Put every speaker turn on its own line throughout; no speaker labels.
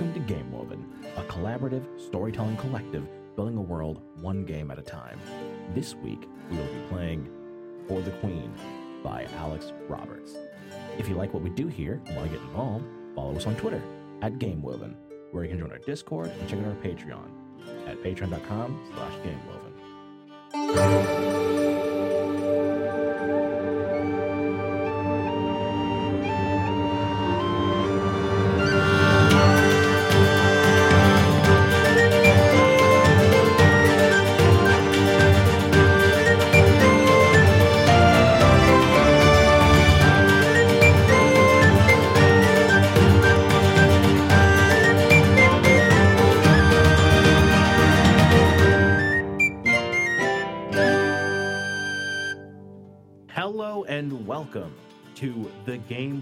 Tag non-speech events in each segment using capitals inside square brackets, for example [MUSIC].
Welcome to Game Woven, a collaborative storytelling collective building a world one game at a time. This week, we will be playing For the Queen by Alex Roberts. If you like what we do here and want to get involved, follow us on Twitter at GameWoven, where you can join our Discord and check out our Patreon at patreon.com slash GameWoven.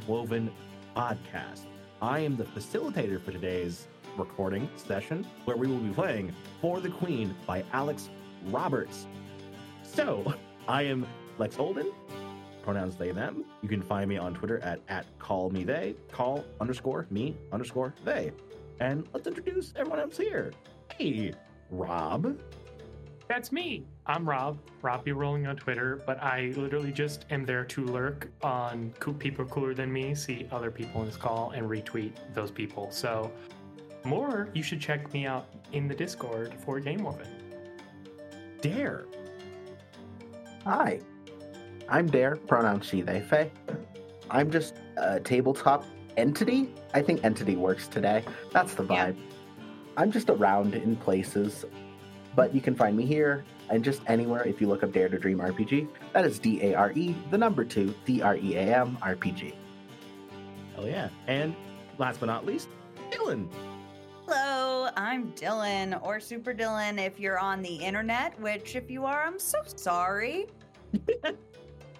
Woven podcast. I am the facilitator for today's recording session where we will be playing For the Queen by Alex Roberts. So, I am Lex Olden, pronouns they, them. You can find me on Twitter at, at call me they, call underscore me underscore they. And let's introduce everyone else here. Hey, Rob.
That's me. I'm Rob. Rob be rolling on Twitter, but I literally just am there to lurk on people cooler than me, see other people in this call, and retweet those people. So, more, you should check me out in the Discord for Game Woven.
Dare.
Hi, I'm Dare, pronoun she, they, Faye. I'm just a tabletop entity. I think entity works today. That's the
Yeah.
vibe. I'm just around in places, but you can find me here and just anywhere if you look up Dare to Dream RPG. That is D A R E, the number two, D R E A M RPG.
Hell yeah. And last but not least, Dylan.
Hello, I'm Dylan or Super Dylan if you're on the internet, which if you are, I'm so sorry. [LAUGHS]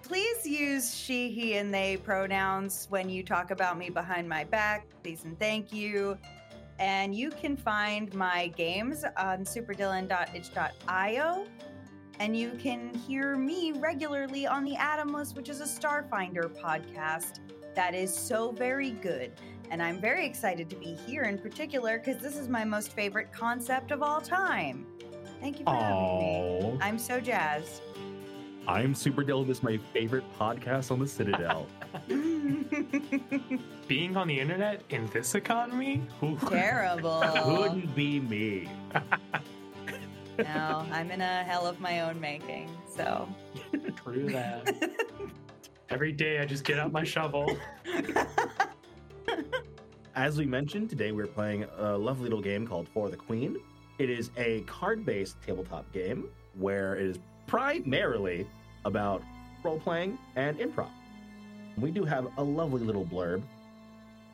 Please use she, he, and they pronouns when you talk about me behind my back. Please and thank you. And you can find my games on superdillin.itch.io. And you can hear me regularly on the Atomless, which is a Starfinder podcast that is so very good. And I'm very excited to be here in particular because this is my most favorite concept of all time. Thank you for having me. I'm so jazzed.
I'm Super Dylan. This is my favorite podcast on the Citadel. [LAUGHS]
Being on the internet in this economy?
Terrible. [LAUGHS]
Couldn't be me.
no, I'm in a hell of my own making. So.
True that. [LAUGHS] Every day I just get out my shovel.
As we mentioned, today we're playing a lovely little game called For the Queen. It is a card based tabletop game where it is primarily about role playing and improv. We do have a lovely little blurb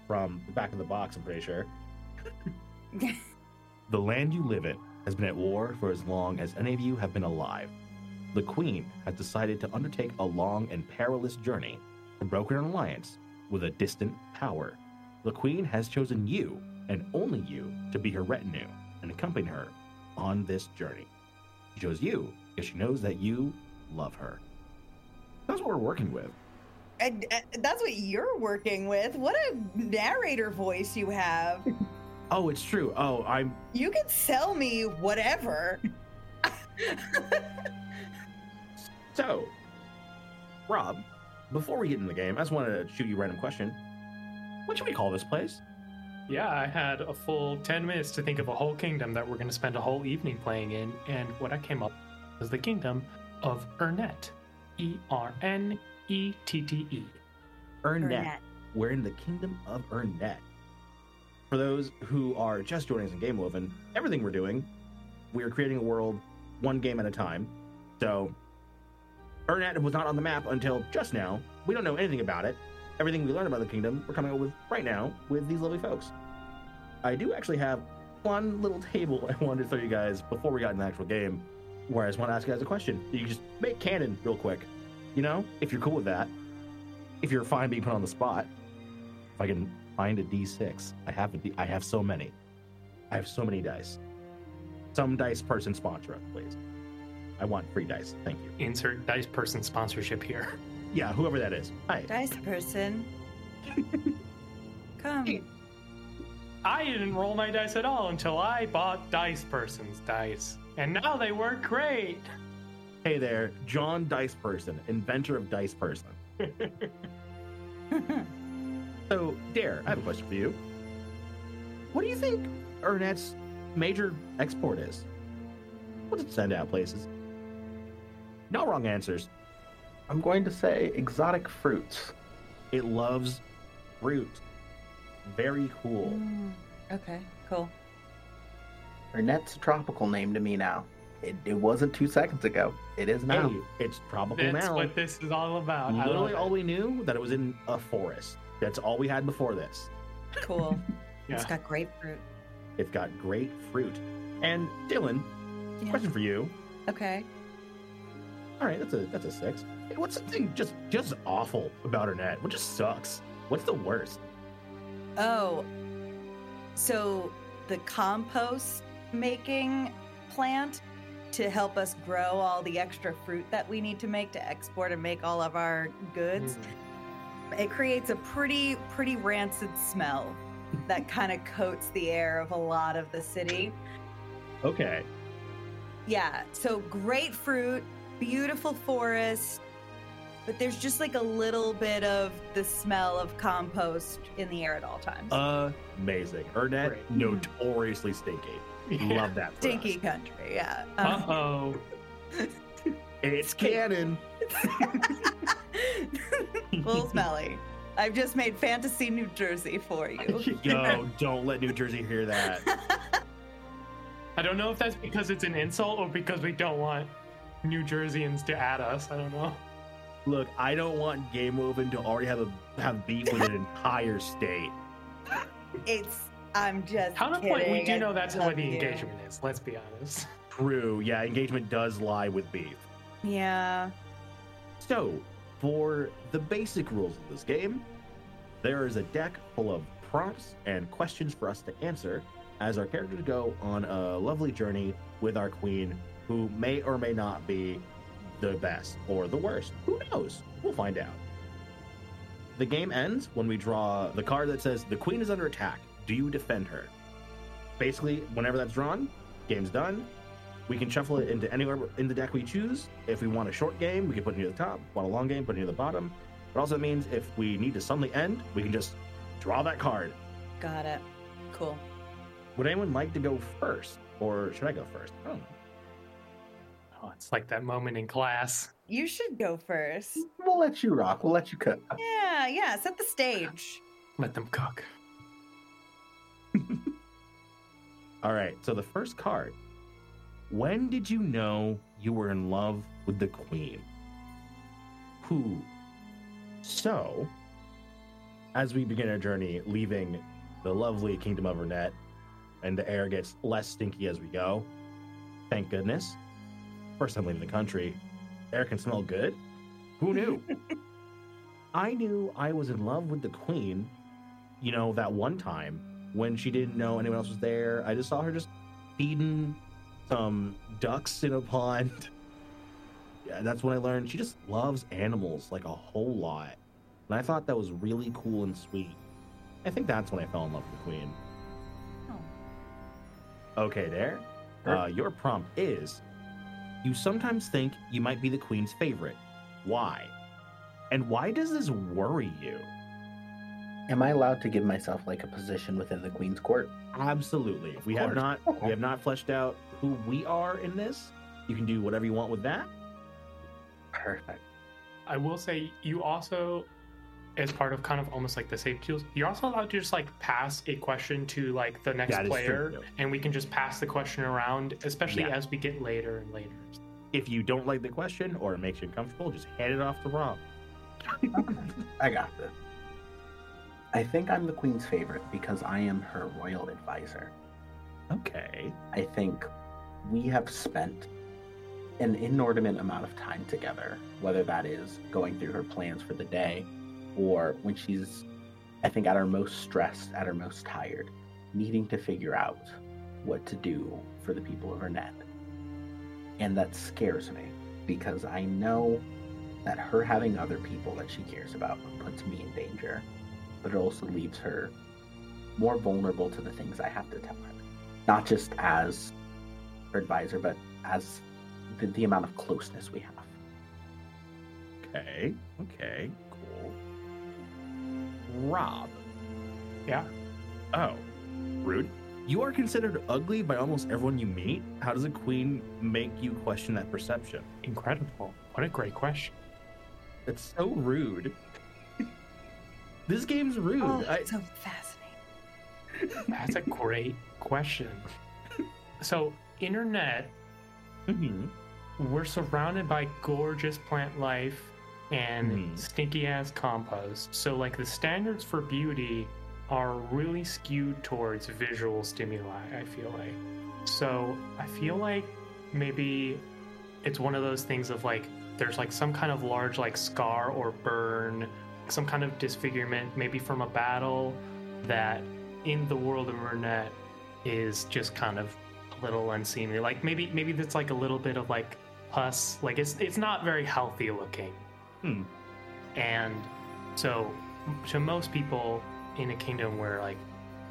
from the back of the box, I'm pretty sure. [LAUGHS] the land you live in has been at war for as long as any of you have been alive. The Queen has decided to undertake a long and perilous journey to broker an alliance with a distant power. The Queen has chosen you, and only you, to be her retinue and accompany her on this journey. She chose you because she knows that you love her. That's what we're working with.
And, uh, that's what you're working with. What a narrator voice you have. [LAUGHS]
Oh, it's true. Oh, I'm.
You can sell me whatever. [LAUGHS]
So, Rob, before we get in the game, I just wanted to shoot you a random question. What should we call this place?
Yeah, I had a full 10 minutes to think of a whole kingdom that we're going to spend a whole evening playing in, and what I came up with was the kingdom of Ernette. E R N E T T E.
Ernette.
We're in the kingdom of Ernette. For those who are just joining us in Game Woven, everything we're doing, we are creating a world one game at a time. So, Ernette was not on the map until just now. We don't know anything about it. Everything we learned about the kingdom, we're coming up with right now with these lovely folks. I do actually have one little table [LAUGHS] I wanted to show you guys before we got in the actual game, where I just want to ask you guys a question. You can just make canon real quick. You know, if you're cool with that. If you're fine being put on the spot. If I can find a D6. I have a D I have so many. I have so many dice. Some dice person sponsor us, please. I want free dice. Thank you.
Insert dice person sponsorship here.
Yeah, whoever that is. Hi.
Dice person. [LAUGHS] Come.
I didn't roll my dice at all until I bought Dice Person's dice, and now they work great.
Hey there, John Dice Person, inventor of Dice Person. [LAUGHS] So, Dare, I have a question for you. What do you think Ernette's major export is? What does it send out places? No wrong answers.
I'm going to say exotic fruits.
It loves fruit. Very cool.
Mm, okay, cool.
Ernette's a tropical name to me now. It, it wasn't two seconds ago. It is now.
Hey, it's tropical
That's
now.
That's what this is all about.
Literally, all we knew that it was in a forest. That's all we had before this.
Cool. [LAUGHS]
Yeah.
It's got grapefruit.
It's got great fruit. And Dylan,
Yeah.
question for you.
Okay.
All right, that's a that's a six. Hey, What's something just just awful about Ernette? What just sucks? What's the worst?
Oh, so the compost making plant to help us grow all the extra fruit that we need to make to export and make all of our goods.
Mm.
It creates a pretty, pretty rancid smell that [LAUGHS] kind of coats the air of a lot of the city.
Okay.
Yeah, so great fruit, beautiful forest, but there's just like a little bit of the smell of compost in the air at all times.
Amazing. Ernette,
Great.
notoriously stinky.
Yeah.
Love that. For
Stinky
us.
country, yeah.
Uh oh. [LAUGHS]
It's canon. [LAUGHS]
Little smelly. I've just made fantasy New Jersey for you.
Yo, [LAUGHS] don't let New Jersey hear that.
I don't know if that's because it's an insult or because we don't want New Jerseyans to add us. I don't know.
Look, I don't want Game Woven to already have a have beef with an entire state.
it's. I'm just.
Counterpoint, we do know that's where the
you.
engagement is. Let's be honest.
True. Yeah, engagement does lie with beef.
Yeah.
So, for the basic rules of this game, there is a deck full of prompts and questions for us to answer as our characters go on a lovely journey with our queen, who may or may not be the best or the worst. Who knows? We'll find out. The game ends when we draw the card that says, The queen is under attack. Do you defend her? Basically, whenever that's drawn, game's done. We can shuffle it into anywhere in the deck we choose. If we want a short game, we can put it near the top. Want a long game, put it near the bottom. It also means if we need to suddenly end, we can just draw that card.
Got it. Cool.
Would anyone like to go first? Or should I go first? I don't know.
Oh, it's like that moment in class.
You should go first.
We'll let you rock. We'll let you cook.
Yeah, yeah. Set the stage.
Let them cook. [LAUGHS]
All right, so the first card. When did you know you were in love with the queen? Who? So, as we begin our journey, leaving the lovely kingdom of Ernette, and the air gets less stinky as we go. Thank goodness. First time leaving the country, air can smell good. Who knew? [LAUGHS] I knew I was in love with the queen, you know, that one time when she didn't know anyone else was there. I just saw her just feeding some ducks in a pond. [LAUGHS] Yeah, that's when I learned she just loves animals like a whole lot. And I thought that was really cool and sweet. I think that's when I fell in love with the queen.
Oh.
Okay, there. Uh, your prompt is You sometimes think you might be the queen's favorite. Why? And why does this worry you?
Am I allowed to give myself like a position within the Queen's Court?
Absolutely. We have not we have not fleshed out who we are in this. You can do whatever you want with that.
Perfect.
I will say you also, as part of kind of almost like the safety tools, you're also allowed to just like pass a question to like the next
That is
player,
true.
and we can just pass the question around, especially
Yeah.
as we get later and later.
If you don't like the question or it makes you uncomfortable, just hand it off to Rob. [LAUGHS]
I got this. I think I'm the Queen's favorite because I am her royal advisor.
Okay.
I think we have spent an inordinate amount of time together, whether that is going through her plans for the day or when she's, I think, at her most stressed, at her most tired, needing to figure out what to do for the people of Ernette. And that scares me because I know that her having other people that she cares about puts me in danger, but it also leaves her more vulnerable to the things I have to tell her. Not just as her advisor, but as the, the amount of closeness we have.
Okay. Okay. Cool. Rob.
Yeah.
Oh, rude. You are considered ugly by almost everyone you meet. How does a queen make you question that perception?
Incredible. What a great question.
It's so rude. This game's rude.
Oh,
I,
so fascinating. [LAUGHS]
That's a great question. So, internet,
Mhm.
we're surrounded by gorgeous plant life and
Mhm.
stinky ass compost. So, like, the standards for beauty are really skewed towards visual stimuli, I feel like. So, I feel like maybe it's one of those things of like, there's like some kind of large, like, scar or burn, some kind of disfigurement, maybe from a battle that in the world of Ernette is just kind of a little unseemly. Like maybe maybe that's like a little bit of like pus. Like it's it's not very healthy looking.
Hmm.
And so to most people in a kingdom where like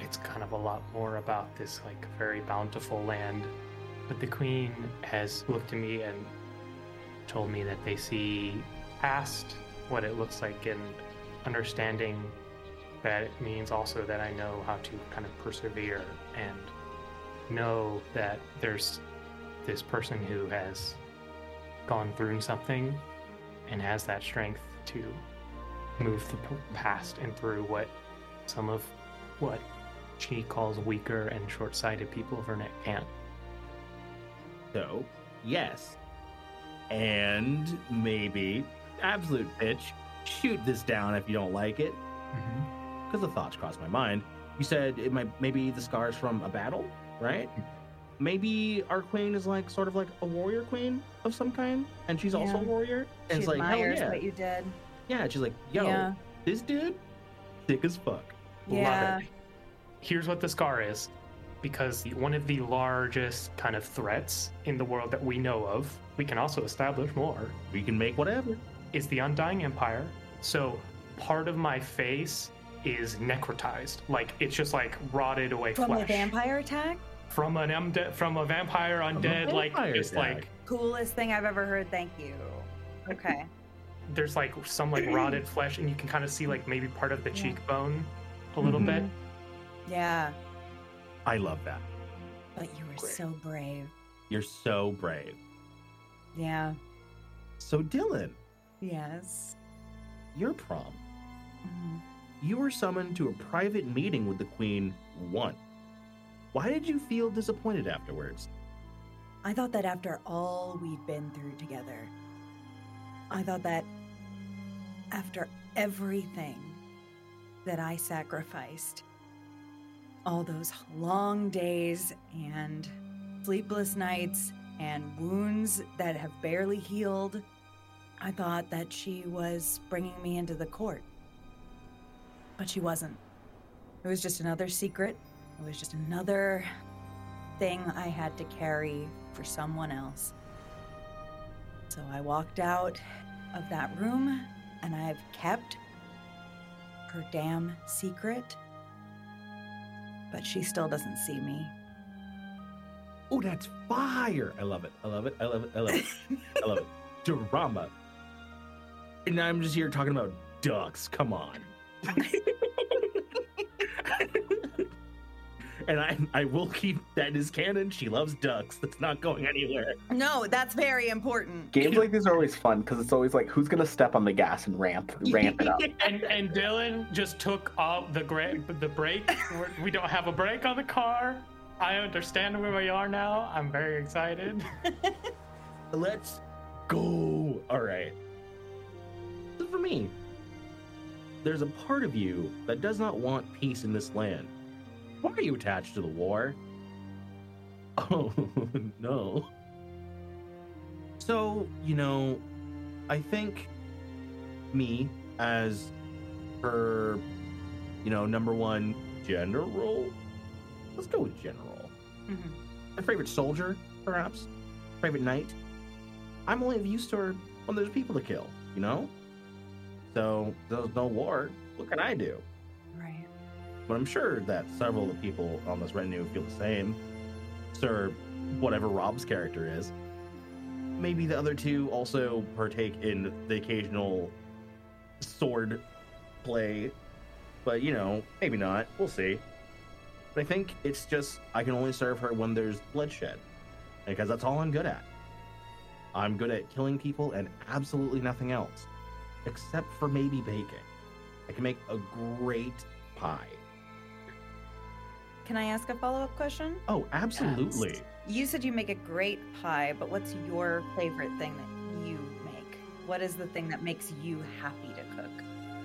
it's kind of a lot more about this like very bountiful land. But the queen has looked at me and told me that they see past what it looks like and understanding that it means also that I know how to kind of persevere and know that there's this person who has gone through something and has that strength to move the past and through what some of what she calls weaker and short-sighted people of Vernet can't.
So, yes. And maybe, absolute bitch. shoot this down if you don't like it. Mm-hmm. Because the thoughts crossed my mind. You said it might maybe the scars from a battle, right? Mm-hmm. Maybe our queen is like sort of like a warrior queen of some kind, and she's also a warrior. And
she
it's like, hell
admires
yeah.
what you did.
Yeah, she's like, yo,
Yeah.
this dude, sick as fuck.
Yeah.
Love it. Here's what the scar is. Because one of the largest kind of threats in the world that we know of, we can also establish more,
We can make whatever.
Is the Undying Empire. So part of my face is necrotized. Like it's just like rotted away
From
flesh.
a vampire attack?
From an undead from a vampire undead, like
vampire
just
attack.
like
Coolest thing I've ever heard. Thank you. Okay.
there's like some like rotted flesh and you can kind of see like maybe part of the
Yeah.
cheekbone a little
Mhm.
bit.
Yeah.
I love that.
But you were
Great.
so brave.
You're so brave.
Yeah.
So, Dylan,
Yes.
your prom.
Mhm.
You were summoned to a private meeting with the queen once. Why did you feel disappointed afterwards?
I thought that after all we'd been through together, I thought that after everything that I sacrificed, all those long days and sleepless nights and wounds that have barely healed, I thought that she was bringing me into the court. But she wasn't. It was just another secret. It was just another thing I had to carry for someone else. So I walked out of that room and I've kept her damn secret. But she still doesn't see me.
Oh, that's fire! I love it. I love it. I love it. I love it. I love it. [LAUGHS] Drama. And I'm just here talking about ducks. Come on. [LAUGHS] and I I will keep that as canon. She loves ducks. That's not going anywhere.
No, that's very important.
Games like these are always fun because it's always like, who's gonna step on the gas and ramp ramp it up? [LAUGHS]
And and Dylan just took off the gra- the brake. We're- We don't have a brake on the car. I understand where we are now. I'm very excited. [LAUGHS]
Let's go. All right. For me, there's a part of you that does not want peace in this land. Why are you attached to the war? [LAUGHS] Oh, no. So, you know, I think me as her, you know, number one general. Let's go with general
Mhm.
my favorite soldier, perhaps, favorite knight. I'm only of use to her when there's people to kill, you know? So there's no war. What can I do?
Right.
but I'm sure that several of the people on this retinue feel the same. Sir, whatever Rob's character is. Maybe the other two also partake in the occasional sword play, but you know, maybe not. We'll see. But I think it's just I can only serve her when there's bloodshed, because that's all I'm good at. I'm good at killing people and absolutely nothing else, except for maybe baking. I can make a great pie.
Can I ask a follow up question?
Oh, absolutely.
You said you make a great pie, but what's your favorite thing that you make? What is the thing that makes you happy to cook?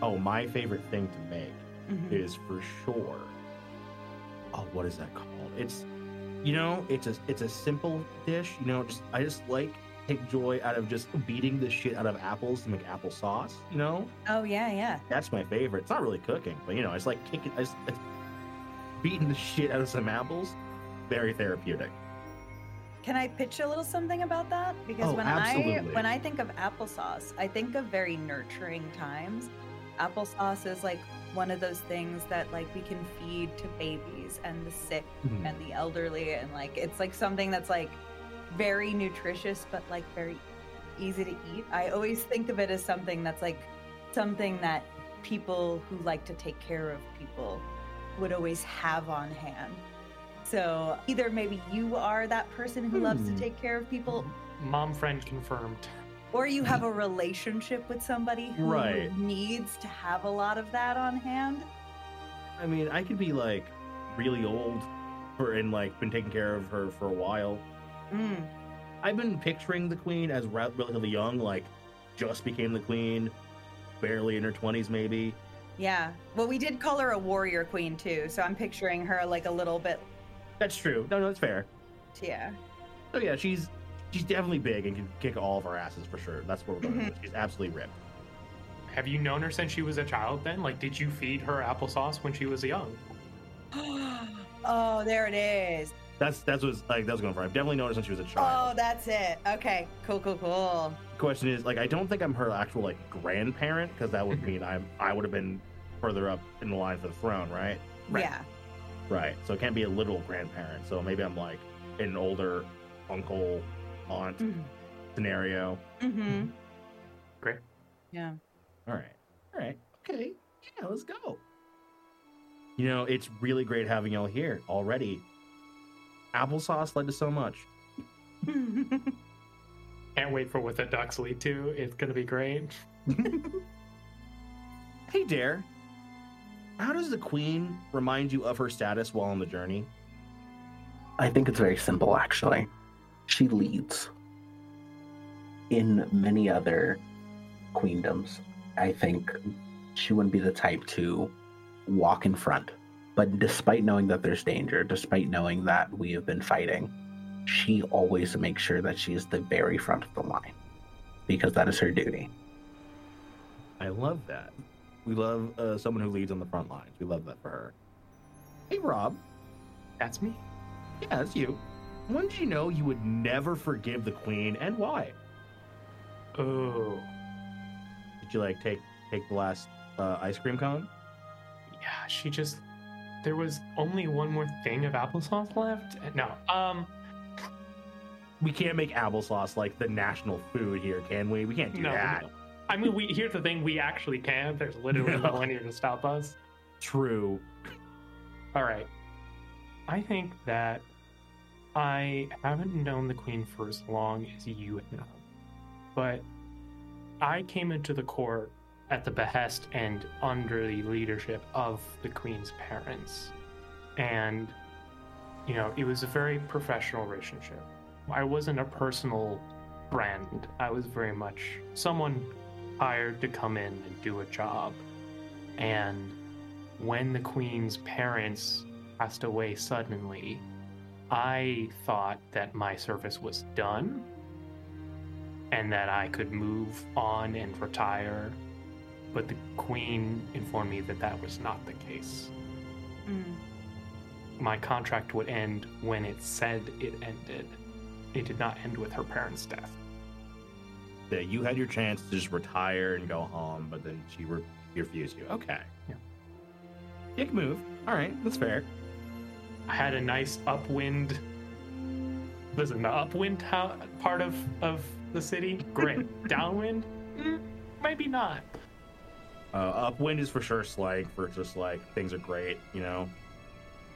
Oh, my favorite thing to make
Mhm.
is for sure. Oh, what is that called? It's, you know, it's a it's a simple dish. You know, just I just like take joy out of just beating the shit out of apples to make apple sauce. You know,
Oh yeah, yeah.
that's my favorite. It's not really cooking, but you know, it's like kicking, I just, it's beating the shit out of some apples. Very therapeutic.
Can I pitch a little something about that? Because
Oh,
when
absolutely.
I when I think of applesauce, I think of very nurturing times. Applesauce is like one of those things that like we can feed to babies and the sick
Mhm.
and the elderly and like it's like something that's like very nutritious but like very easy to eat. I always think of it as something that's like something that people who like to take care of people would always have on hand. So either maybe you are that person who loves to
Hmm.
take care of people
Mom friend confirmed.
or you have a [LAUGHS] relationship with somebody who
Right.
needs to have a lot of that on hand.
I mean, I could be like really old for and like been taking care of her for a while.
Mm.
I've been picturing the queen as relatively young, like just became the queen, barely in her twenties, maybe.
Yeah. Well, we did call her a warrior queen too, so I'm picturing her like a little bit.
That's true. No, no, that's fair.
Yeah.
So yeah, she's she's definitely big and can kick all of our asses for sure. That's what we're going. with. She's absolutely ripped.
Have you known her since she was a child then? Like, did you feed her applesauce when she was young? [GASPS]
oh, there it is.
That's that's what's like that's going for. I've definitely noticed since she was a child.
Oh, that's it. Okay. Cool. Cool. Cool.
Question is like I don't think I'm her actual like grandparent because that would mean I'm I would have been further up in the line for the throne, right?
Right.
Yeah.
Right. So it can't be a literal grandparent. So maybe I'm like an older uncle, aunt
Mhm.
scenario.
Mm-hmm.
Great.
Yeah.
All right. All right. Okay. Yeah, let's go. You know, it's really great having y'all here already. Applesauce led to so much. [LAUGHS]
Can't wait for what the ducks lead to. It's gonna be great. [LAUGHS]
Hey, Dare. How does the queen remind you of her status while on the journey?
I think it's very simple, actually. She leads. In many other queendoms, I think she wouldn't be the type to walk in front. But despite knowing that there's danger, despite knowing that we have been fighting, she always makes sure that she is the very front of the line because that is her duty.
I love that. We love uh, someone who leads on the front lines. We love that for her. Hey, Rob.
That's me.
Yeah, that's you. When did you know you would never forgive the queen and why?
Oh,
Did you like take take the last uh, ice cream cone?
yeah. She just. There was only one more thing of applesauce left. No. Um.
We can't make applesauce like the national food here, can we? We can't do
No.
that.
no. I mean, we. Here's the thing. We actually can. There's literally
No.
no one here to stop us.
True.
All right. I think that I haven't known the queen for as long as you have, but I came into the court at the behest and under the leadership of the queen's parents. And, you know, it was a very professional relationship. I wasn't a personal friend, I was very much someone hired to come in and do a job. And when the queen's parents passed away suddenly, I thought that my service was done and that I could move on and retire. But the queen informed me that that was not the case.
Mm.
My contract would end when it said it ended. It did not end with her parents' death.
That you had your chance to just retire and go home, but then she re- refused you. Okay.
Yeah.
Dick move. All right, that's fair.
I had a nice upwind. Listen, the upwind ho- part of of the city, great. [LAUGHS] Downwind, mm, maybe not.
Uh, upwind is for sure slang for just like things are great, you know.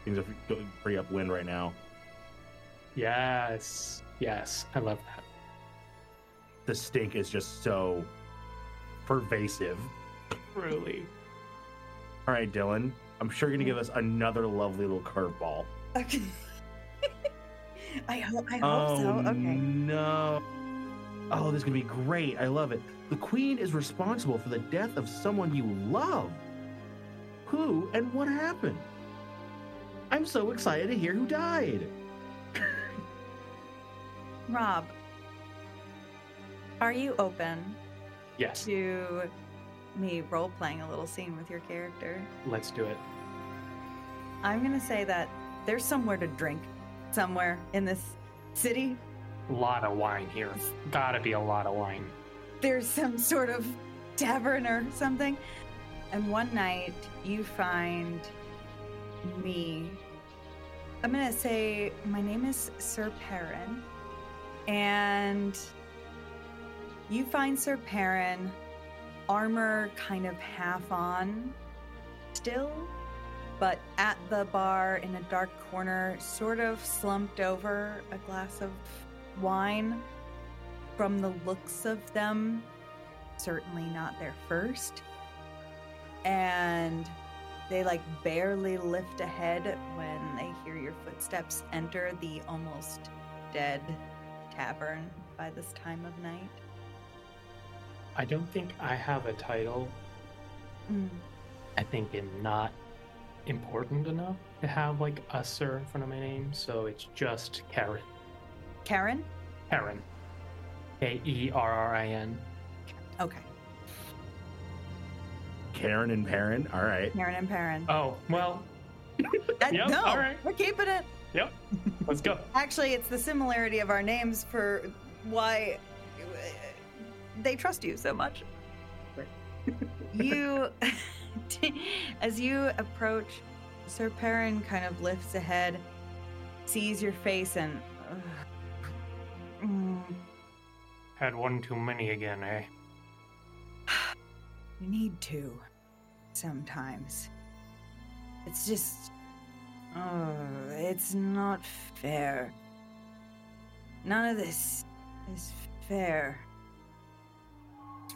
Things are pretty upwind right now.
Yes, yes, I love that.
The stink is just so pervasive.
Truly.
All right, Dylan, I'm sure you're gonna give us another lovely little curveball.
Okay. [LAUGHS] I hope. I hope
oh
so. Okay.
no! Oh, this is gonna be great. I love it. The queen is responsible for the death of someone you love. Who and what happened? I'm so excited to hear who died. [LAUGHS]
Rob, are you open
Yes,
to me role playing a little scene with your character?
let's do it.
I'm gonna say that there's somewhere to drink, somewhere in this city.
Lot of wine here. Gotta be a lot of wine.
There's some sort of tavern or something. And one night you find me. I'm gonna say my name is Sir Perrin, and you find Sir Perrin, armor kind of half on, still, but at the bar in a dark corner, sort of slumped over a glass of wine. From the looks of them, certainly not their first. And they like barely lift a head when they hear your footsteps enter the almost dead tavern by this time of night.
I don't think I have a title.
Mm.
I think I'm not important enough to have like a sir in front of my name, so it's just Kerrin.
Karen?
Kerrin. K E R R I N.
Okay.
Kerrin and Perrin. All right.
Kerrin and Perrin.
Oh, well,
Uh,
yep,
no,
all right.
we're keeping it.
yep. Let's go. [LAUGHS]
Actually, it's the similarity of our names for why they trust you so much. you, [LAUGHS] [LAUGHS] as you approach, Sir Perrin kind of lifts a head, sees your face, and. Mm,
Had one too many again, eh? [SIGHS]
you need to. Sometimes. It's just. Oh, it's not fair. None of this is fair.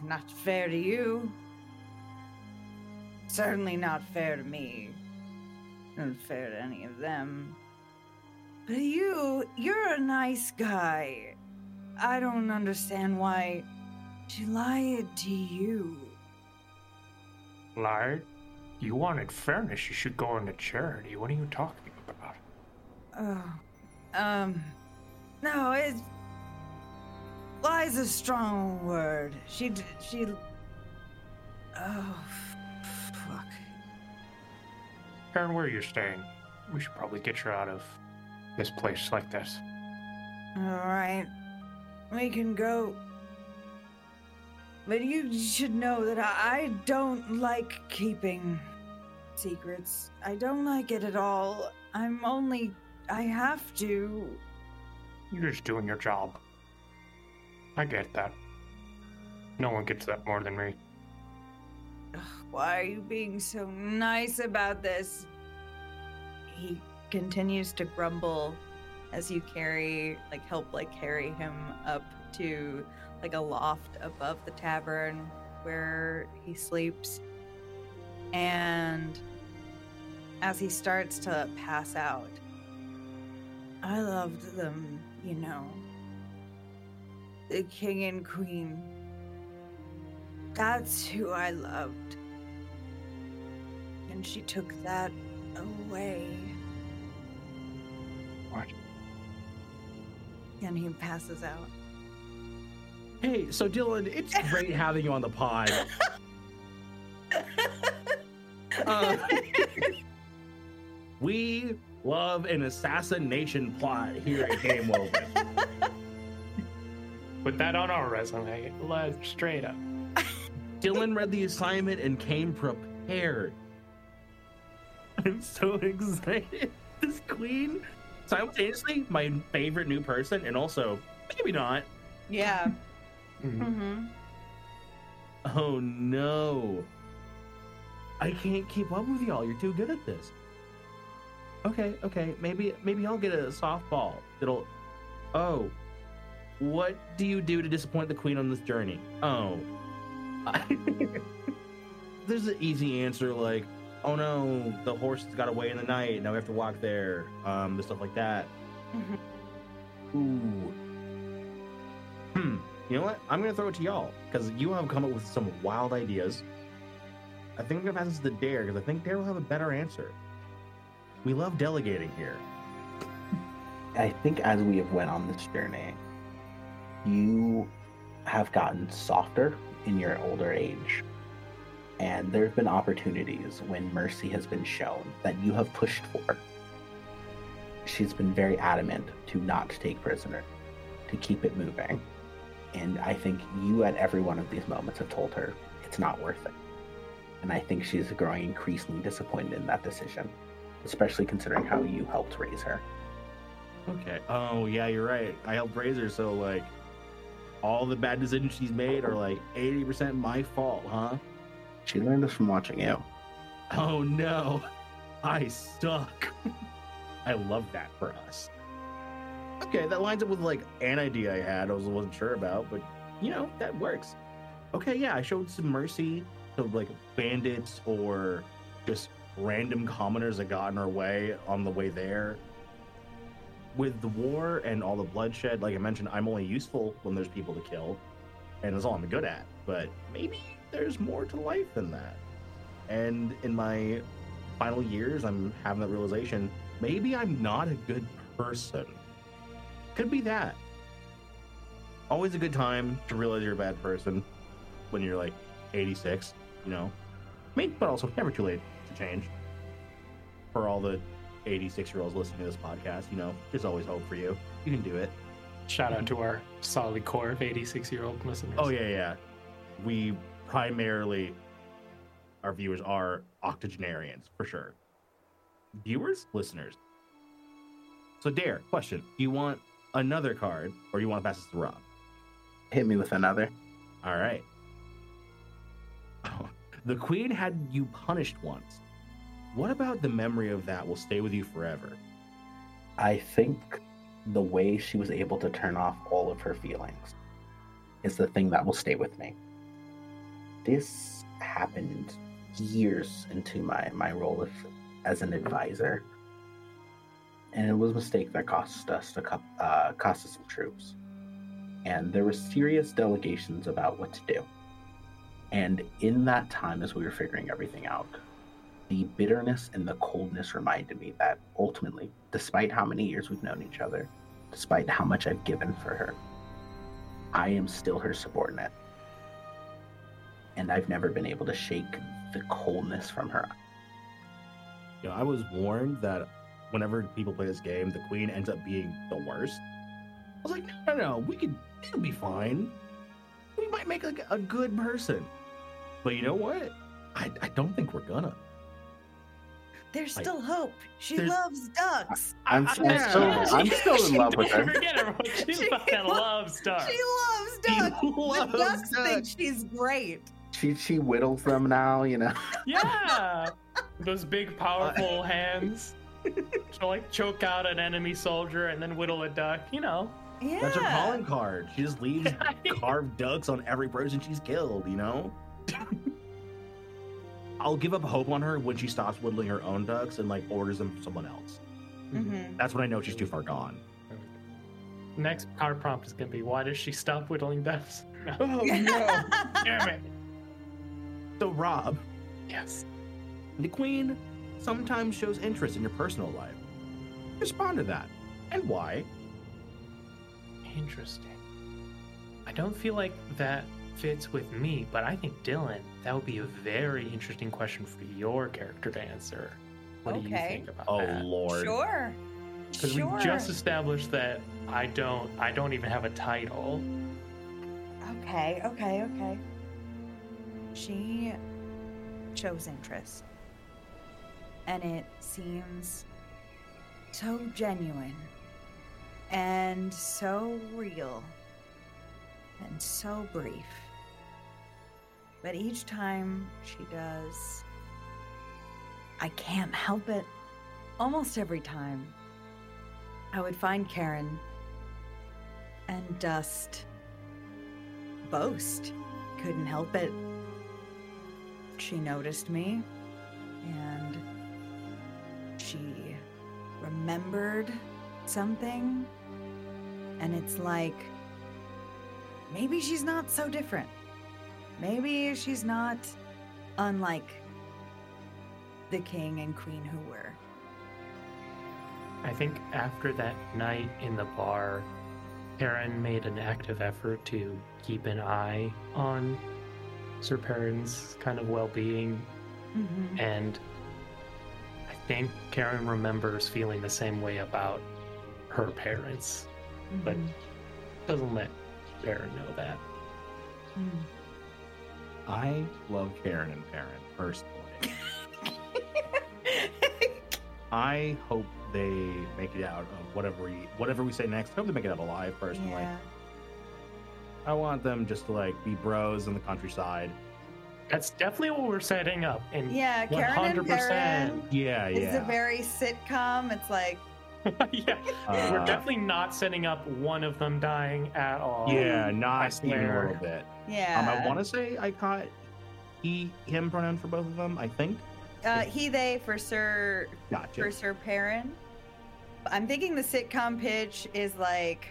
Not fair to you. Certainly not fair to me. Not fair to any of them. But you, you're a nice guy. I don't understand why she lied to you.
Lied? You wanted fairness, you should go into charity. What are you talking about?
Oh, um, no, it's lie's a strong word. She, she. Oh, fuck.
Kerrin, where are you staying? We should probably get you out of this place like this.
All right, we can go. But you should know that I I don't like keeping secrets. I don't like it at all. I'm only. I have to.
You're just doing your job. I get that. No one gets that more than me.
Ugh, why are you being so nice about this? He continues to grumble as you carry, like, help, like, carry him up to, like, a loft above the tavern where he sleeps. And as he starts to pass out, I loved them, you know. The king and queen. That's who I loved. And she took that away.
What?
And he passes out.
Hey, so Dylan, it's great having you on the pod. [LAUGHS] Uh, we love an assassination plot here at Game Woven.
Put that on our resume. Let straight up. [LAUGHS]
Dylan read the assignment and came prepared. [LAUGHS] I'm so excited. This queen, simultaneously my favorite new person, and also maybe not.
Yeah.
Mhm.
Mm-hmm.
Oh no. I can't keep up with y'all. You're too good at this. Okay, okay. Maybe maybe I'll get a softball. It'll Oh. What do you do to disappoint the queen on this journey? Oh. [LAUGHS] There's an easy answer like, oh no, the horse got away in the night. Now we have to walk there. Um, and stuff like that. Ooh. Hmm. You know what? I'm gonna throw it to y'all because you have come up with some wild ideas. I think I'm gonna pass this to Dare because I think Dare will have a better answer. We love delegating here. [LAUGHS]
I think as we have went on this journey, you have gotten softer in your older age. And there have been opportunities when mercy has been shown that you have pushed for. She's been very adamant to not take prisoner, to keep it moving. And I think you at every one of these moments have told her it's not worth it. And I think she's growing increasingly disappointed in that decision, especially considering how you helped raise her.
Okay. Oh yeah, you're right. I helped raise her, so like all the bad decisions she's made are like 80% my fault, huh?
She learned this from watching you.
Oh no. I suck. [LAUGHS] I love that for us. Okay, that lines up with like an idea I had I was, wasn't sure about, but you know, that works. Okay, yeah, I showed some mercy to like bandits or just random commoners that got in our way on the way there. With the war and all the bloodshed, like I mentioned, I'm only useful when there's people to kill, and that's all I'm good at. But maybe there's more to life than that. And in my final years, I'm having that realization maybe I'm not a good person. Could be that. Always a good time to realize you're a bad person when you're like 86, you know? I mean, but also never too late to change. For all the 86 year olds listening to this podcast, you know, there's always hope for you. You can do it.
Shout out to our solid core of 86 year old listeners.
Oh, yeah, yeah. We primarily, our viewers are octogenarians for sure. Viewers? Listeners. So, Dare, question Do you want another card or do you want to pass this to Rob?
Hit me with another.
All right. [LAUGHS] The queen had you punished once. What about the memory of that will stay with you forever?
I think the way she was able to turn off all of her feelings is the thing that will stay with me. This happened years into my, my role as, as an advisor. And it was a mistake that cost us a cup, uh, cost us some troops. And there were serious delegations about what to do. And in that time, as we were figuring everything out, the bitterness and the coldness reminded me that ultimately, despite how many years we've known each other, despite how much I've given for her, I am still her subordinate. And I've never been able to shake the coldness from her.
You know, I was warned that whenever people play this game, the queen ends up being the worst. I was like, no, no, no, we could, it'll be fine. We might make like a good person. But you know what? I, I don't think we're gonna.
There's
Like,
still hope. She
there's-
loves ducks.
I'm,
I-
I'm still, I'm still [LAUGHS] in love with
Don't
her. [LAUGHS]
forget everyone. She's
She
fucking
lo-
loves ducks.
She loves ducks. The
loves
ducks think she's great.
She she whittles them now, you know.
Yeah. [LAUGHS] Those big, powerful hands. [LAUGHS] She'll like choke out an enemy soldier and then whittle a duck. You know.
Yeah.
That's her calling card. She just leaves [LAUGHS] carved ducks on every person she's killed, you know? I'll give up hope on her when she stops whittling her own ducks and like orders them from someone else.
Mhm.
That's when I know she's too far gone.
Next card prompt is gonna be why does she stop whittling ducks?
Oh no!
Damn it.
So Rob,
Yes.
the queen sometimes shows interest in your personal life. Respond to that. And why?
Interesting. I don't feel like that fits with me, but I think Dylan, that would be a very interesting question for your character to answer. What do you
Okay.
think about
Oh
that?
lord.
Sure.
Because
sure.
we just established that I don't I don't even have a title.
Okay, okay, okay. She chose interest. and it seems so genuine and so real and so brief. But each time she does, I can't help it. Almost every time, I would find Kerrin and Dust boast. Couldn't help it. She noticed me and she remembered something. And it's like, maybe she's not so different. Maybe she's not unlike the king and queen who were.
I think after that night in the bar, Kerrin made an active effort to keep an eye on Sir Perrin's kind of well being,
Mm-hmm.
and I think Kerrin remembers feeling the same way about her parents, but
Mm-hmm.
doesn't let Kerrin know that.
I love Kerrin and Perrin personally. [LAUGHS] I hope they make it out of whatever we whatever we say next. I hope they make it out alive personally.
yeah.
I want them just to like be bros in the countryside.
That's definitely what we're setting up. And
Yeah, Kerrin and
100%.
Perrin.
Yeah,
It's a very sitcom. It's like, [LAUGHS]
yeah,
Uh,
we're definitely not setting up one of them dying at all.
yeah,
I
not even a little bit.
yeah.
Um, I want to say I caught he him pronoun for both of them. I think.
uh, he, they for Sir
Gotcha.
for Sir Perrin. I'm thinking the sitcom pitch is like,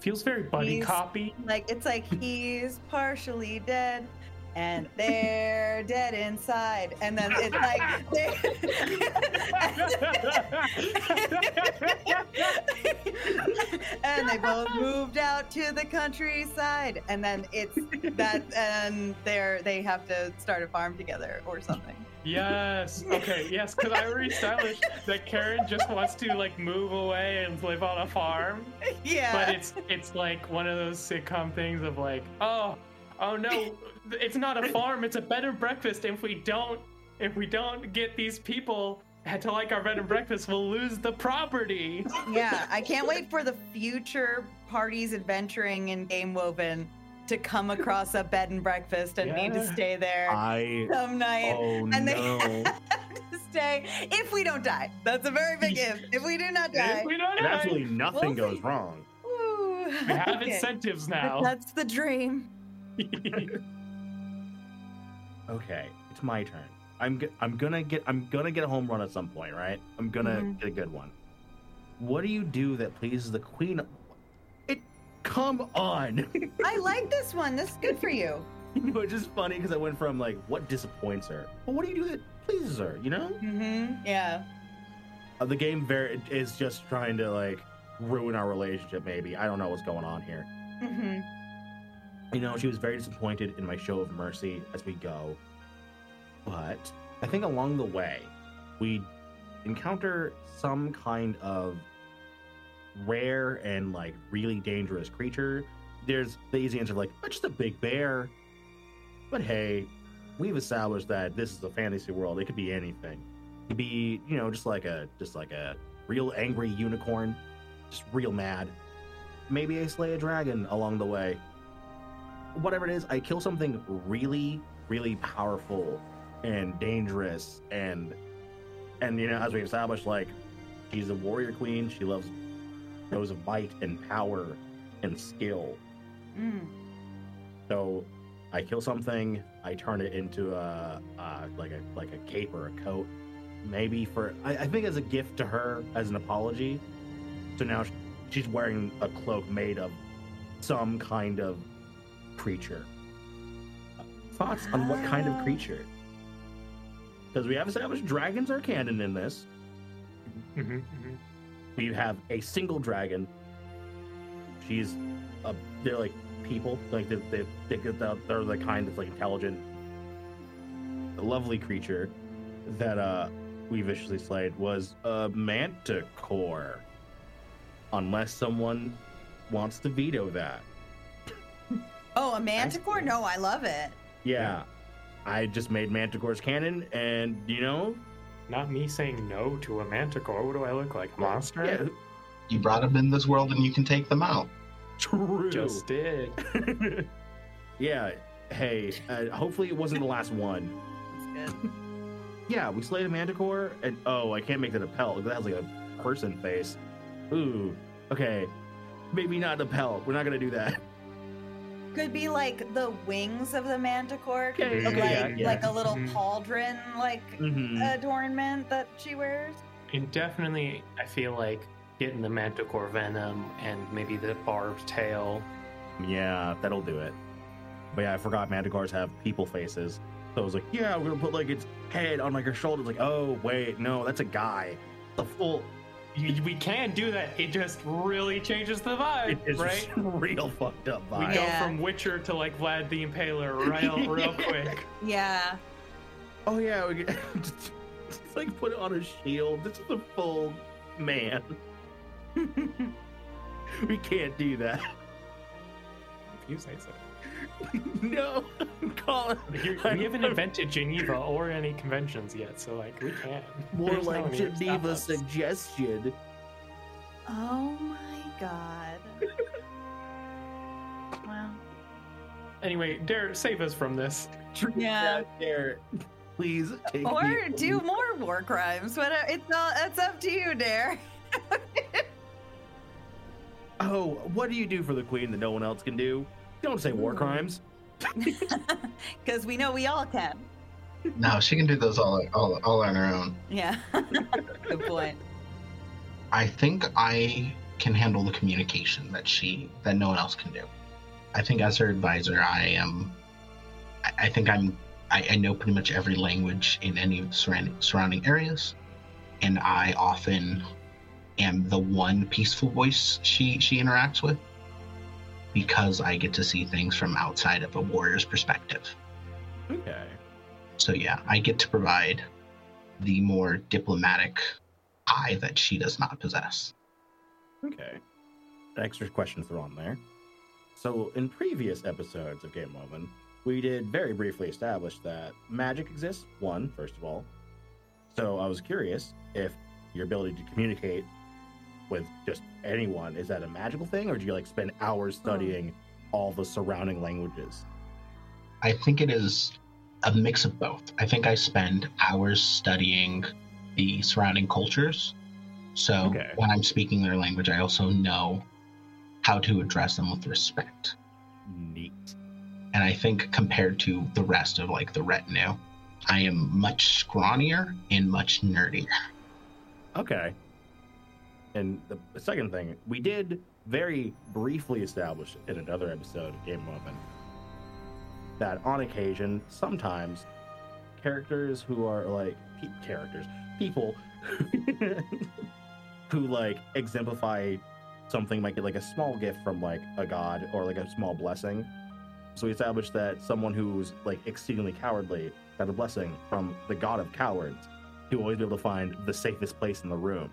Feels very buddy
He's-
copy.
like it's like he's partially dead, and they're dead inside, and then it's like [LAUGHS] and they both moved out to the countryside, and then it's that, and they're they have to start a farm together or something.
Yes. Okay. Yes, because I already established that Kerrin just wants to like move away and live on a farm, [LAUGHS]
Yeah.
but it's it's like one of those sitcom things of like, oh, oh no, it's not a farm, it's a bed and breakfast. If we don't, if we don't get these people to like our bed and breakfast, we'll lose the property.
Yeah, I can't wait for the future parties adventuring in Game Woven to come across a bed and breakfast and need to stay there
I
some night.
oh
and they
no. [LAUGHS]
have to stay if we don't die. That's a very big if. If we do not die,
If we don't die,
absolutely nothing
We'll
goes
see.
wrong.
woo.
we have
Okay.
incentives now.
That's the dream.
Okay, it's my turn. I'm g- I'm gonna get I'm gonna get a home run at some point, right? I'm gonna
Mhm.
get a good one. What do you do that pleases the queen? It come on. [LAUGHS]
I like this one. This is good for you. [LAUGHS]
Which is funny because I went from like what disappoints her. Well, what do you do that pleases her? You know,
Mm-hmm. Yeah.
uh, the game very is just trying to like ruin our relationship. Maybe I don't know what's going on here.
Mm-hmm.
You know, she was very disappointed in my show of mercy as we go. But I think along the way, we encounter some kind of rare and like really dangerous creature. There's the easy answer like, "It's just a big bear. But hey, we've established that this is a fantasy world. It could be anything. It could be, you know, just like a just like a real angry unicorn, just real mad. Maybe I slay a dragon along the way whatever it is, I kill something really, really powerful and dangerous and and you know, as we established, like she's a warrior queen, she loves shows of might and power and skill.
Mm.
So I kill something, I turn it into a uh, like a like a cape or a coat, maybe for I, I think as a gift to her as an apology. So now sh- she's wearing a cloak made of some kind of creature. Thoughts on what kind of creature? Because we have established dragons are canon in this.
Mhm, mhm.
We have a single dragon. She's, a, they're like people, like they, they, they, they're they're the kind that's like intelligent, a lovely creature that uh we viciously slayed was a manticore. Unless someone wants to veto that.
Oh, a manticore? No, I love it.
Yeah. I just made manticores canon, and you know,
not me saying no to a manticore. What do I look like? A monster?
Yeah,
You brought them in this world and you can take them out.
true.
Just did. [LAUGHS]
yeah. Hey, uh, hopefully it wasn't the last one.
That's good. [LAUGHS]
Yeah, we slayed a manticore, and oh, I can't make that a pelt. That has like a person face. Ooh. Okay. Maybe not a pelt. We're not gonna do that.
Could be like the wings of the manticore. Could be
okay,
like,
yeah, yeah.
like a little
Mhm.
pauldron like
Mm-hmm.
adornment that she wears.
And definitely, I feel like getting the manticore venom and maybe the barbed tail.
Yeah, that'll do it. But yeah, I forgot manticores have people faces. So I was like, yeah, we're gonna put like its head on like her shoulder. It's like, oh wait, no, that's a guy. The full
You- We can do that. It just really changes the vibe,
is
right? [LAUGHS]
real fucked up vibe.
We
vibe.
go
Yeah.
from Witcher to like Vlad the Impaler [LAUGHS] real, real quick.
Yeah.
Oh yeah, we get, [LAUGHS] just, just like put it on a shield. This is a full man. we can't do that.
If you say so. [LAUGHS]
no, Colin.
Here- we haven't invented Geneva or any conventions yet, so like we can. [LAUGHS]
More
There's
like
one here to stop
Geneva
us.
suggestion.
Oh my god. [LAUGHS] wow.
Anyway, Dare, save us from this.
Yeah.
there. Please take it.
Or
me-
do more war crimes. Whatever. Uh, it's all. It's up to you, Dare.
Oh, what do you do for the queen that no one else can do? Don't say war crimes. [LAUGHS]
Because we know we all can.
No, she can do those all, all, all on her own.
Yeah. [LAUGHS] Good point.
I think I can handle the communication that she that no one else can do. I think as her advisor, I am. I, I think I'm. I, I know pretty much every language in any of the surrounding surrounding areas, and I often am the one peaceful voice she she interacts with because I get to see things from outside of a warrior's perspective.
Okay.
So yeah, I get to provide the more diplomatic eye that she does not possess.
Okay. Extra question thrown there. So, in previous episodes of Game Woven, we did very briefly establish that magic exists, one, first of all. So, I was curious if your ability to communicate with just anyone is that a magical thing, or do you like spend hours hmm. studying all the surrounding languages?
I think it is a mix of both. I think I spend hours studying the surrounding cultures. So
Okay.
when I'm speaking their language, I also know how to address them with respect.
Neat.
And I think compared to the rest of like the retinue, I am much scrawnier and much nerdier.
Okay. And the, second thing, we did very briefly establish in another episode of Game Woven that on occasion, sometimes characters who are like pe- characters, people [LAUGHS] who like exemplify something might get like a small gift from like a god or like a small blessing. So we established that someone who's like exceedingly cowardly got a blessing from the god of cowards he will always be able to find the safest place in the room.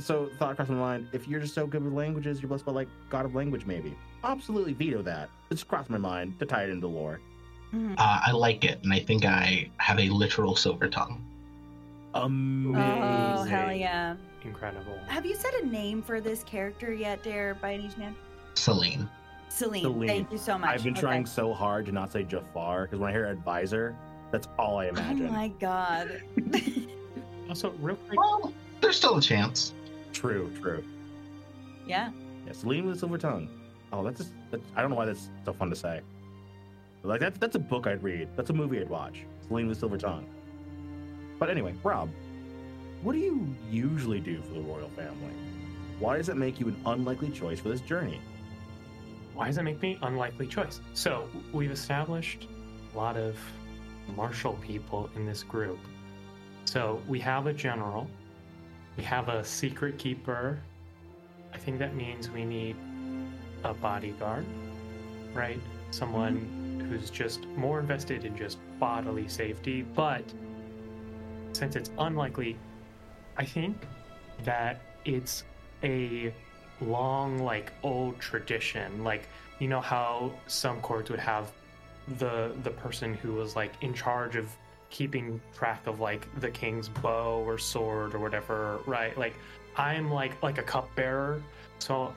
So, thought crossed my mind: if you're just so good with languages, you're blessed by like God of Language, maybe. Absolutely veto that. It just crossed my mind to tie it into lore.
Mhm.
Uh, I like it, and I think I have a literal silver tongue.
Amazing.
Oh hell yeah!
Incredible.
Have you said a name for this character yet, Dare? By any chance?
Celine.
Celine.
Celine.
Thank you so much.
I've been
Okay.
trying so hard to not say Jafar because when I hear advisor, that's all I imagine.
Oh my god. [LAUGHS]
Also, real quick,
Well, there's still a chance.
True, true.
yeah.
Yeah, Celine with a silver tongue. Oh, that's just, that's, I don't know why that's so fun to say. But, like that's that's a book I'd read. That's a movie I'd watch. Celine with a silver tongue. But anyway, Rob, what do you usually do for the royal family? Why does it make you an unlikely choice for this journey?
why does that make me unlikely choice? So we've established a lot of martial people in this group. So we have a general, we have a secret keeper. I think that means we need a bodyguard, right? Someone who's just more invested in just bodily safety. But since it's unlikely, I think that it's a long, like old tradition. Like you know how some courts would have the the person who was like in charge of keeping track of like the king's bow or sword or whatever, right? Like I'm like like a cupbearer. So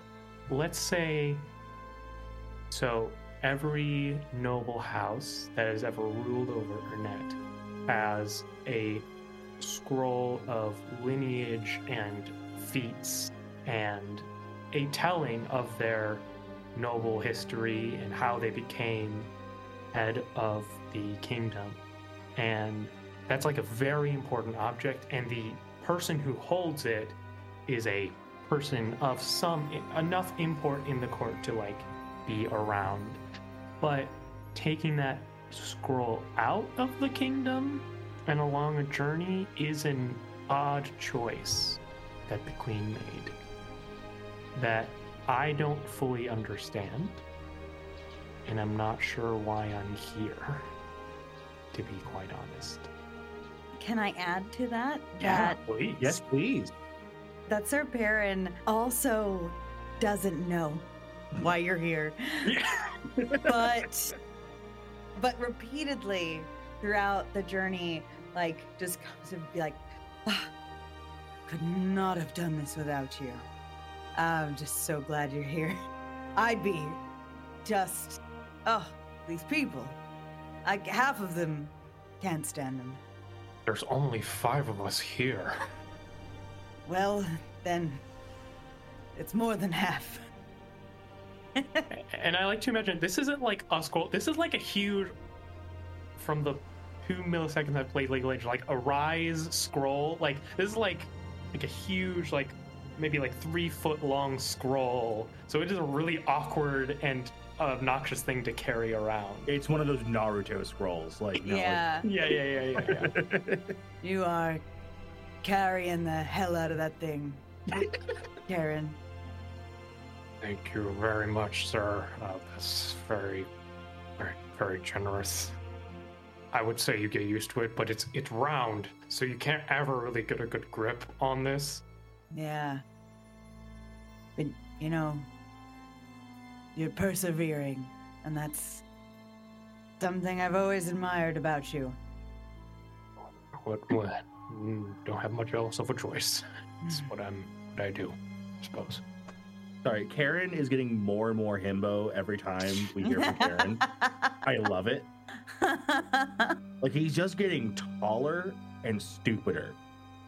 let's say so every noble house that has ever ruled over Ernette has a scroll of lineage and feats and a telling of their noble history and how they became head of the kingdom. And that's like a very important object, and the person who holds it is a person of some enough import in the court to like be around. But taking that scroll out of the kingdom and along a journey is an odd choice that the queen made that I don't fully understand, and I'm not sure why I'm here, to be quite honest.
Can I add to that?
Yeah,
That
please.
Yes, please.
that Sir Perrin also doesn't know why you're here. [LAUGHS] but but repeatedly throughout the journey like just comes to be like "Ah, could not have done this without you i'm just so glad you're here i'd be just oh these people like half of them can't stand them
There's only five of us here. [LAUGHS]
well then it's more than half
And I like to imagine this isn't like a scroll. This is like a huge, from the two milliseconds I've played League of Legends, like a Ryze scroll. Like this is like like a huge, like maybe like three foot long scroll. So it is a really awkward and obnoxious thing to carry around.
It's one of those Naruto scrolls. Like, no,
yeah
Yeah, yeah, yeah, yeah, yeah. [LAUGHS]
you are carrying the hell out of that thing Kerrin
Thank you very much, sir. Uh, that's very, very, very generous. I would say you get used to it, but it's it's round, so you can't ever really get a good grip on this.
Yeah. But, you know, you're persevering, and that's something I've always admired about you.
What? What? Mm, Don't have much else of a choice. It's what I'm. What I do, I suppose.
Sorry, Kerrin is getting more and more himbo every time we hear from Kerrin. I love it. [LAUGHS] Like he's just getting taller and stupider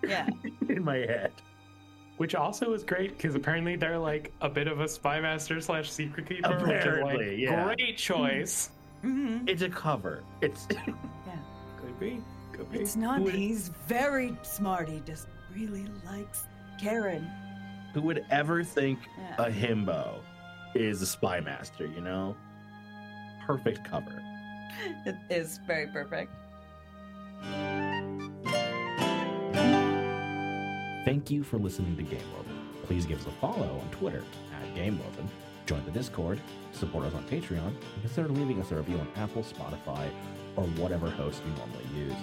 yeah. [LAUGHS]
in my head.
Which also is great because apparently they're like a bit of a spy master slash secret keeper.
Apparently,
like,
yeah.
Great choice.
hmm
It's a cover. It's [LAUGHS] yeah.
Could be. Could be.
It's not,
Would-
he's very smart. He just really likes Kerrin.
who would ever think
Yeah.
a himbo is a spy master, you know? Perfect cover. [LAUGHS]
It is very perfect.
Thank you for listening to Game Woven. Please give us a follow on Twitter at Game Woven. Join the Discord, support us on Patreon, and consider leaving us a review on Apple, Spotify, or whatever host you normally use.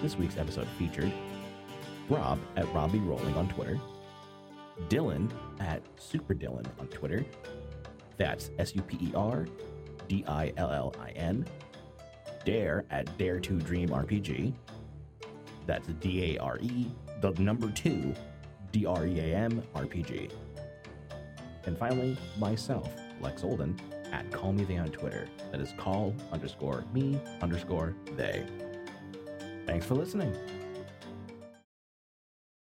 This week's episode featured Rob at Robbie Rolling on Twitter, Dylan at Superdillin on Twitter. That's S U P E R D I L L I N. Dare at Dare to Dream RPG. That's D A R E, the number two, D R E A M RPG. And finally, myself, Lex Olden, at Call Me They on Twitter. That is call underscore me underscore they. Thanks for listening.